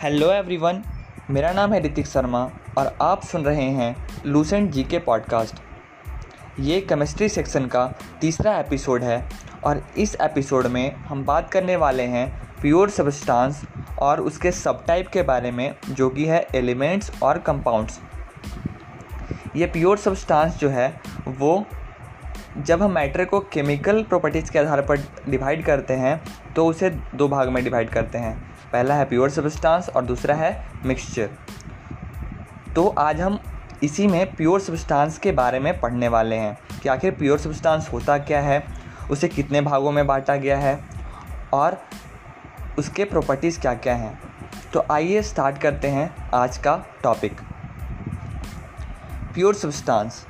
Hello everyone, मेरा नाम है ऋतिक शर्मा और आप सुन रहे हैं लूसेंट जी के पॉडकास्ट। ये केमिस्ट्री सेक्शन का तीसरा एपिसोड है और इस एपिसोड में हम बात करने वाले हैं प्योर सब्सटेंस और उसके सब टाइप के बारे में, जो कि है एलिमेंट्स और कंपाउंड्स। ये प्योर सब्सटेंस जो है, वो जब हम मैटर को केमिकल प्रॉपर्टीज़ के आधार पर डिवाइड करते हैं तो उसे दो भाग में डिवाइड करते हैं। पहला है प्योर सब्सटेंस और दूसरा है मिक्सचर तो आज हम इसी में प्योर सब्सटेंस के बारे में पढ़ने वाले हैं कि आखिर प्योर सब्सटेंस होता क्या है, उसे कितने भागों में बांटा गया है और उसके प्रॉपर्टीज़ क्या क्या हैं। तो आइए स्टार्ट करते हैं आज का topic pure substance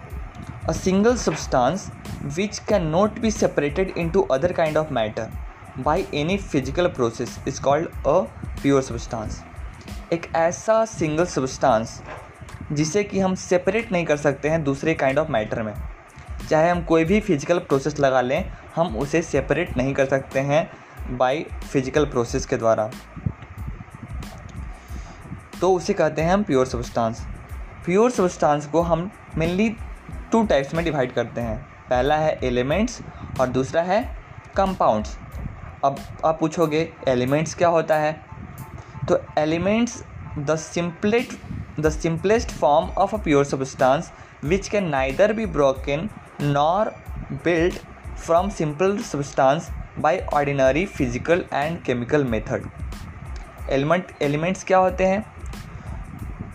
a single substance which cannot be separated into other kind of matter. By any physical process is called a pure substance. एक ऐसा सिंगल सब्सटेंस जिसे कि हम सेपरेट नहीं कर सकते हैं दूसरे काइंड ऑफ़ मैटर में। चाहे हम कोई भी फ़िज़िकल प्रोसेस लगा लें, हम उसे सेपरेट नहीं कर सकते हैं बाय फ़िज़िकल प्रोसेस के द्वारा। तो उसे कहते हैं हम प्योर सब्सटेंस प्योर सब्सटेंस को हम मेनली टू टाइप्स में डिवाइड करते हैं। पहला है एलिमेंट्स और दूसरा है कंपाउंड्स अब आप पूछोगे एलिमेंट्स क्या होता है? तो elements the simple the simplest form of a pure substance which can neither be broken nor build from simple substance by ordinary physical and chemical method element elements क्या होते हैं?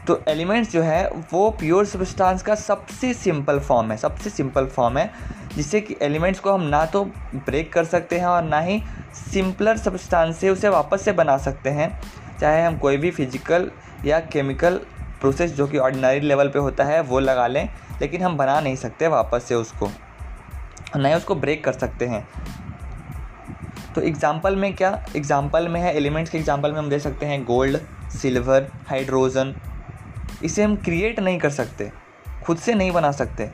तो एलिमेंट्स जो है, वो प्योर सब्सटेंस का सबसे simple form है, सबसे सिंपल फॉर्म है, जिससे कि एलिमेंट्स को हम ना तो ब्रेक कर सकते हैं और ना ही सिंपलर सब्सटेंस से उसे वापस से बना सकते हैं, चाहे हम कोई भी फ़िज़िकल या केमिकल प्रोसेस जो कि ऑर्डिनरी लेवल पे होता है, वो लगा लें, लेकिन हम बना नहीं सकते वापस से उसको, ना ही उसको ब्रेक कर सकते हैं। तो एग्ज़ाम्पल में क्या? एग्ज़ाम्पल में है एलिमेंट्स के एग्ज़ाम्पल में हम दे सकते हैं गोल्ड सिल्वर हाइड्रोजन इसे हम क्रिएट नहीं कर सकते, खुद से नहीं बना सकते।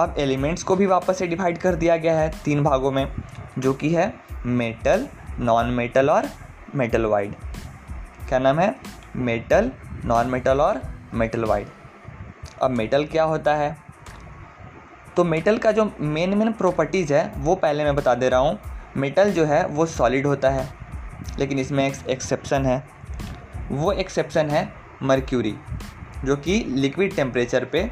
अब एलिमेंट्स को भी वापस से डिवाइड कर दिया गया है तीन भागों में, जो कि है मेटल नॉन मेटल और मेटल वाइड क्या नाम है? मेटल नॉन मेटल और मेटल वाइड अब मेटल क्या होता है? तो मेटल का जो मेन मेन प्रॉपर्टीज़ है, वो पहले मैं बता दे रहा हूँ। मेटल जो है, वो सॉलिड होता है, लेकिन इसमें एक एक्सेप्शन है। वो एक्सेप्शन है मर्क्यूरी जो कि लिक्विड टेम्परेचर पे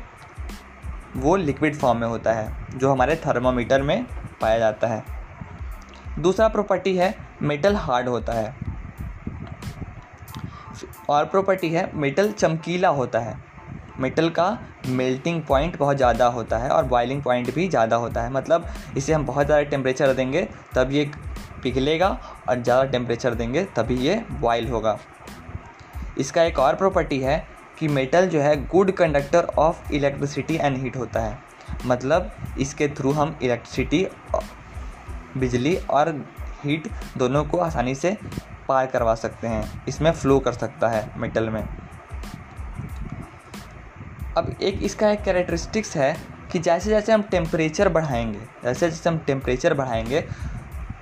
वो लिक्विड फॉर्म में होता है, जो हमारे थर्मामीटर में पाया जाता है। दूसरा प्रॉपर्टी है मेटल हार्ड होता है। और प्रॉपर्टी है मेटल चमकीला होता है। मेटल का मेल्टिंग पॉइंट बहुत ज़्यादा होता है और बॉइलिंग पॉइंट भी ज़्यादा होता है। मतलब इसे हम बहुत ज़्यादा टेम्परेचर देंगे, तब ये पिघलेगा और ज़्यादा टेम्परेचर देंगे, तभी ये बॉयल होगा। इसका एक और प्रॉपर्टी है कि मेटल जो है good conductor of electricity and heat होता है। मतलब इसके थ्रू हम इलेक्ट्रिसिटी बिजली और हीट दोनों को आसानी से पार करवा सकते हैं। इसमें फ्लो कर सकता है मेटल में। अब एक इसका एक कैरेक्टरिस्टिक्स है कि जैसे जैसे हम टेम्परेचर बढ़ाएँगे, जैसे जैसे हम टेम्परेचर बढ़ाएँगे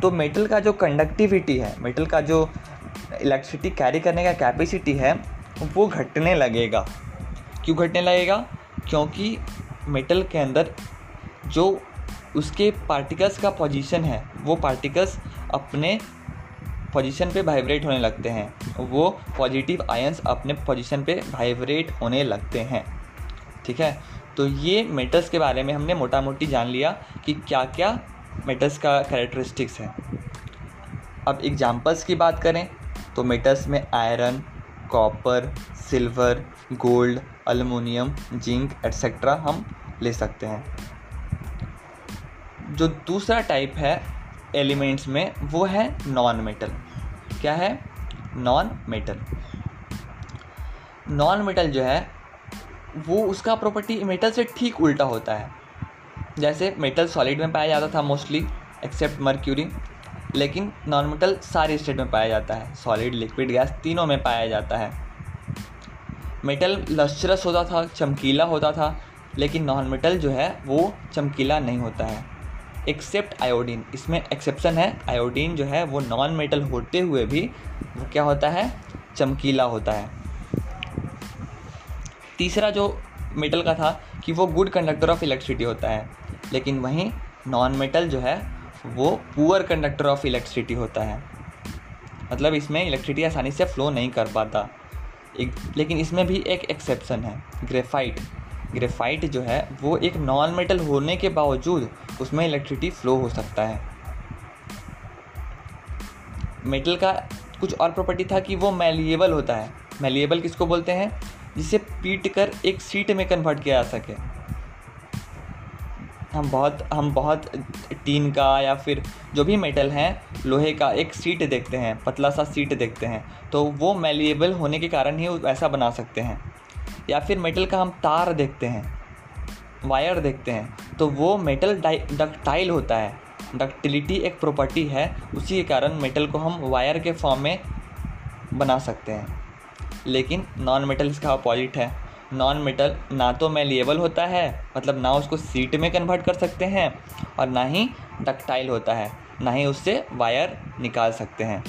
तो मेटल का जो कंडक्टिविटी है मेटल का जो इलेक्ट्रिसिटी कैरी करने का कैपेसिटी है वो घटने लगेगा। क्यों घटने लगेगा? क्योंकि मेटल के अंदर जो उसके पार्टिकल्स का पोजीशन है, वो पार्टिकल्स अपने पोजीशन पे वाइब्रेट होने लगते हैं। वो पॉजिटिव आयंस अपने पोजीशन पे वाइब्रेट होने लगते हैं। ठीक है? तो ये मेटल्स के बारे में हमने मोटा मोटी जान लिया कि क्या क्या मेटल्स का कैरेक्टरिस्टिक्स है। अब एग्जांपल्स की बात करें तो मेटल्स में iron copper silver gold aluminium zinc etcetera हम ले सकते हैं। जो दूसरा टाइप है एलिमेंट्स में, वो है नॉन मेटल क्या है? नॉन मेटल नॉन मेटल जो है, वो उसका प्रॉपर्टी मेटल से ठीक उल्टा होता है। जैसे मेटल सॉलिड में पाया जाता था मोस्टली एक्सेप्ट मर्क्यूरी लेकिन नॉन मेटल सारे स्टेट में पाया जाता है। सॉलिड लिक्विड गैस तीनों में पाया जाता है। मेटल लस्चरस होता था, चमकीला होता था, लेकिन नॉन मेटल जो है, वो चमकीला नहीं होता है। एक्सेप्ट आयोडीन इसमें एक्सेप्शन है। आयोडीन जो है, वो नॉन मेटल होते हुए भी, वो क्या होता है? चमकीला होता है। तीसरा जो मेटल का था, कि वो गुड कंडक्टर ऑफ़ इलेक्ट्रिसिटी होता है। लेकिन वहीं नॉन मेटल जो है वो पुअर कंडक्टर ऑफ़ इलेक्ट्रिसिटी होता है। मतलब इसमें इलेक्ट्रिसिटी आसानी से फ्लो नहीं कर पाता। एक, लेकिन इसमें भी एक एक्सेप्शन है ग्रेफाइट ग्रेफाइट जो है, वो एक नॉन मेटल होने के बावजूद उसमें इलेक्ट्रिसिटी फ्लो हो सकता है। मेटल का कुछ और प्रॉपर्टी था कि वो मेलिएबल होता है। मेलिएबल किसको बोलते हैं? जिसे पीट कर एक सीट में कन्वर्ट किया जा सके। हम बहुत हम बहुत टीन का या फिर जो भी मेटल हैं, लोहे का एक सीट देखते हैं, पतला सा सीट देखते हैं तो वो मेलिएबल होने के कारण ही ऐसा बना सकते हैं। या फिर मेटल का हम तार देखते हैं वायर देखते हैं तो वो मेटल डक्टाइल होता है। डक्टिलिटी एक प्रॉपर्टी है, उसी के कारण मेटल को हम वायर के फॉर्म में बना सकते हैं। लेकिन नॉन मेटल इसका अपोजिट है। नॉन मेटल ना तो मेलिएबल होता है मतलब ना उसको सीट में कन्वर्ट कर सकते हैं और ना ही डक्टाइल होता है, ना ही उससे वायर निकाल सकते हैं।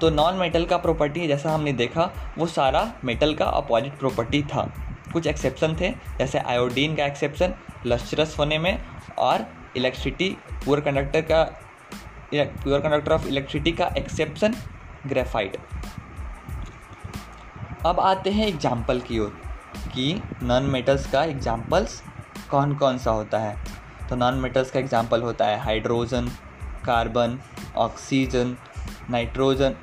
तो नॉन मेटल का प्रॉपर्टी जैसा हमने देखा, वो सारा मेटल का अपोजिट प्रॉपर्टी था। कुछ एक्सेप्शन थे, जैसे आयोडीन का एक्सेप्शन लस्चरस होने में और इलेक्ट्रिसिटी पुअर कंडक्टर का पुअर कंडक्टर ऑफ़ इलेक्ट्रिसिटी का एक्सेप्शन ग्रेफाइट अब आते हैं एग्ज़ाम्पल की ओर। कि नॉन मेटल्स का एग्जाम्पल्स कौन कौन सा होता है? तो नॉन मेटल्स का एग्ज़ाम्पल होता है hydrogen carbon oxygen nitrogen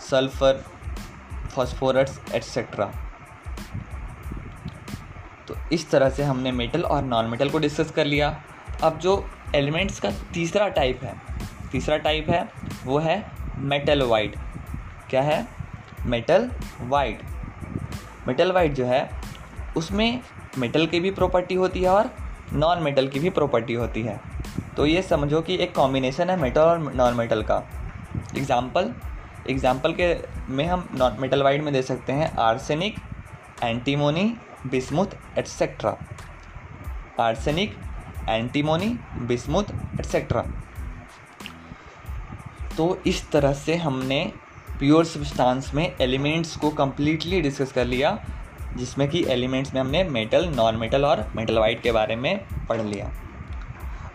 sulphur phosphorus etcetera तो इस तरह से हमने मेटल और नॉन मेटल को डिस्कस कर लिया। अब जो एलिमेंट्स का तीसरा टाइप है, तीसरा टाइप है, वो है मेटल वाइट क्या है? मेटल वाइट मेटल वाइट जो है उसमें मेटल की भी प्रॉपर्टी होती है और नॉन मेटल की भी प्रॉपर्टी होती है। तो ये समझो कि एक कॉम्बिनेशन है मेटल और नॉन मेटल का। एग्ज़ाम्पल एग्ज़ाम्पल के में हम नॉन मेटल वाइड में दे सकते हैं arsenic antimony bismuth etcetera arsenic antimony bismuth etcetera तो इस तरह से हमने प्योर सब्सटेंस में एलिमेंट्स को कम्प्लीटली डिस्कस कर लिया। जिसमें कि एलिमेंट्स में हमने मेटल नॉन मेटल और मेटल वाइट के बारे में पढ़ लिया।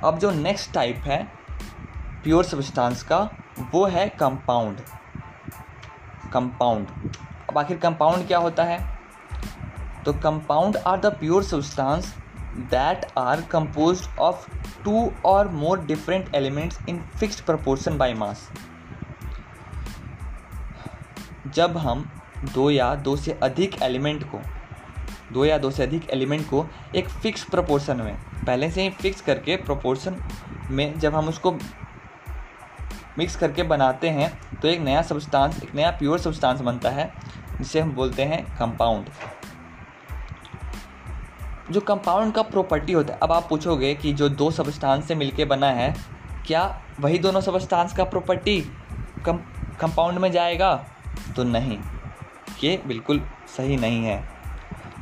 अब जो नेक्स्ट टाइप है प्योर सब्सटेंस का, वो है कंपाउंड कंपाउंड अब आखिर कंपाउंड क्या होता है? तो compound are the pure substance that are compose of two or more different elements in fixed proportion by mass जब हम दो या दो से अधिक एलिमेंट को, दो या दो से अधिक एलिमेंट को एक फिक्स प्रोपोर्शन में, पहले से ही फिक्स करके प्रोपोर्शन में जब हम उसको मिक्स करके बनाते हैं तो एक नया सब्सटेंस एक नया प्योर सब्सटेंस बनता है, जिसे हम बोलते हैं कंपाउंड जो कंपाउंड का प्रॉपर्टी होता है, अब आप पूछोगे कि जो दो सब्सटेंस से मिलके बना है, क्या वही दोनों सब्सटेंस का प्रॉपर्टी कंपाउंड में जाएगा? तो नहीं. ये बिल्कुल सही नहीं है।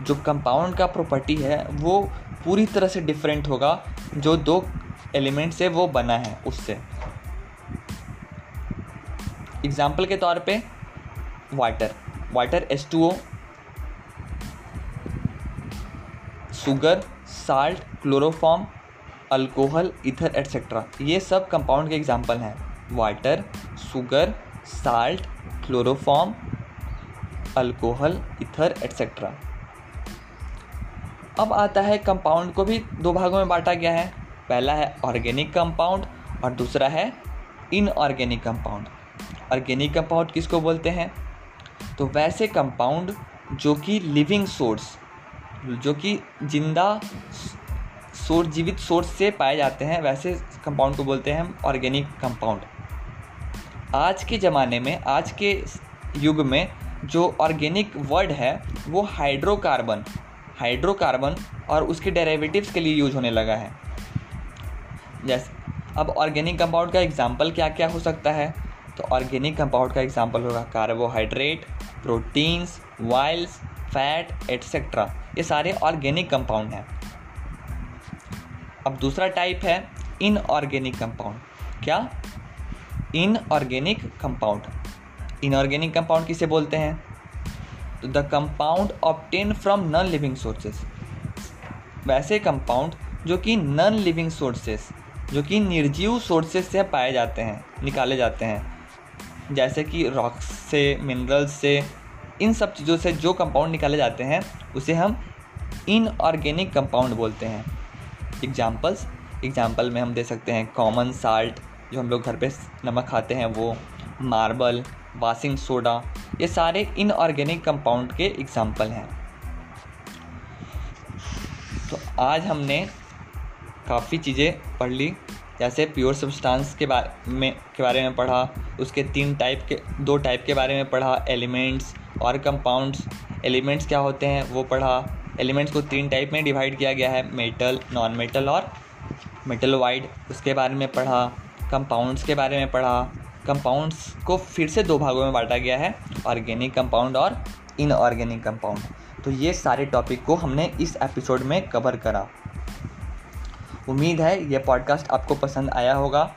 जो कंपाउंड का प्रॉपर्टी है, वो पूरी तरह से डिफरेंट होगा। जो दो एलिमेंट से वो बना है उससे। एग्ज़ाम्पल के तौर पे water water H two O sugar salt chloroform alcohol ether etcetera ये सब कंपाउंड के एग्ज़ाम्पल हैं। Water sugar salt chloroform alcohol ether etcetera अब आता है कंपाउंड को भी दो भागों में बांटा गया है। पहला है ऑर्गेनिक कंपाउंड और दूसरा है इनऑर्गेनिक कंपाउंड ऑर्गेनिक कंपाउंड किसको बोलते हैं? तो वैसे कंपाउंड जो कि लिविंग सोर्स जो कि ज़िंदा सोर्स जीवित सोर्स से पाए जाते हैं, वैसे कंपाउंड को बोलते हैं हम ऑर्गेनिक कंपाउंड आज के ज़माने में, आज के युग में जो ऑर्गेनिक वर्ड है, वो हाइड्रोकार्बन हाइड्रोकार्बन और उसके डेरिवेटिव्स के लिए यूज़ होने लगा है। जैसे अब ऑर्गेनिक कंपाउंड का एग्जांपल क्या क्या हो सकता है? तो ऑर्गेनिक कंपाउंड का एग्जांपल होगा carbohydrate proteins oils fat etcetera ये सारे ऑर्गेनिक कंपाउंड हैं। अब दूसरा टाइप है इनऑर्गेनिक कंपाउंड क्या? इनऑर्गेनिक कंपाउंड इनऑर्गेनिक कंपाउंड किसे बोलते हैं? तो the compound obtain from non living sources वैसे कंपाउंड जो कि नॉन लिविंग सोर्सेस जो कि निर्जीव सोर्सेस से पाए जाते हैं, निकाले जाते हैं। जैसे कि रॉक्स से मिनरल्स से, इन सब चीज़ों से जो कंपाउंड निकाले जाते हैं, उसे हम इनऑर्गेनिक कंपाउंड बोलते हैं। एग्जाम्पल्स एग्ज़ाम्पल में हम दे सकते हैं कॉमन साल्ट जो हम लोग घर पे नमक खाते हैं, वो। मार्बल वाशिंग सोडा, ये सारे इनऑर्गेनिक कंपाउंड के एग्ज़ाम्पल हैं। तो आज हमने काफ़ी चीज़ें पढ़ ली, जैसे प्योर सब्सटेंस के बारे में, के बारे में पढ़ा, उसके तीन टाइप के, दो टाइप के बारे में पढ़ा एलिमेंट्स और कंपाउंड्स एलिमेंट्स क्या होते हैं, वो पढ़ा। एलिमेंट्स को तीन टाइप में डिवाइड किया गया है मेटल नॉन मेटल और मेटल वाइड उसके बारे में पढ़ा। कंपाउंड्स के बारे में पढ़ा। कंपाउंड्स को फिर से दो भागों में बांटा गया है ऑर्गेनिक कंपाउंड और इनऑर्गेनिक कंपाउंड तो ये सारे टॉपिक को हमने इस एपिसोड में कवर करा. उम्मीद है ये पॉडकास्ट आपको पसंद आया होगा.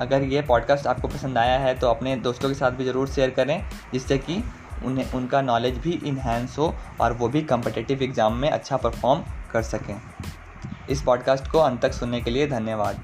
अगर ये पॉडकास्ट आपको पसंद आया है तो अपने दोस्तों के साथ भी ज़रूर शेयर करें, जिससे कि उन्हें, उनका नॉलेज भी इन्हेंस हो और वो भी कम्पटेटिव एग्ज़ाम में अच्छा परफॉर्म कर सकें. इस पॉडकास्ट को अंत तक सुनने के लिए धन्यवाद.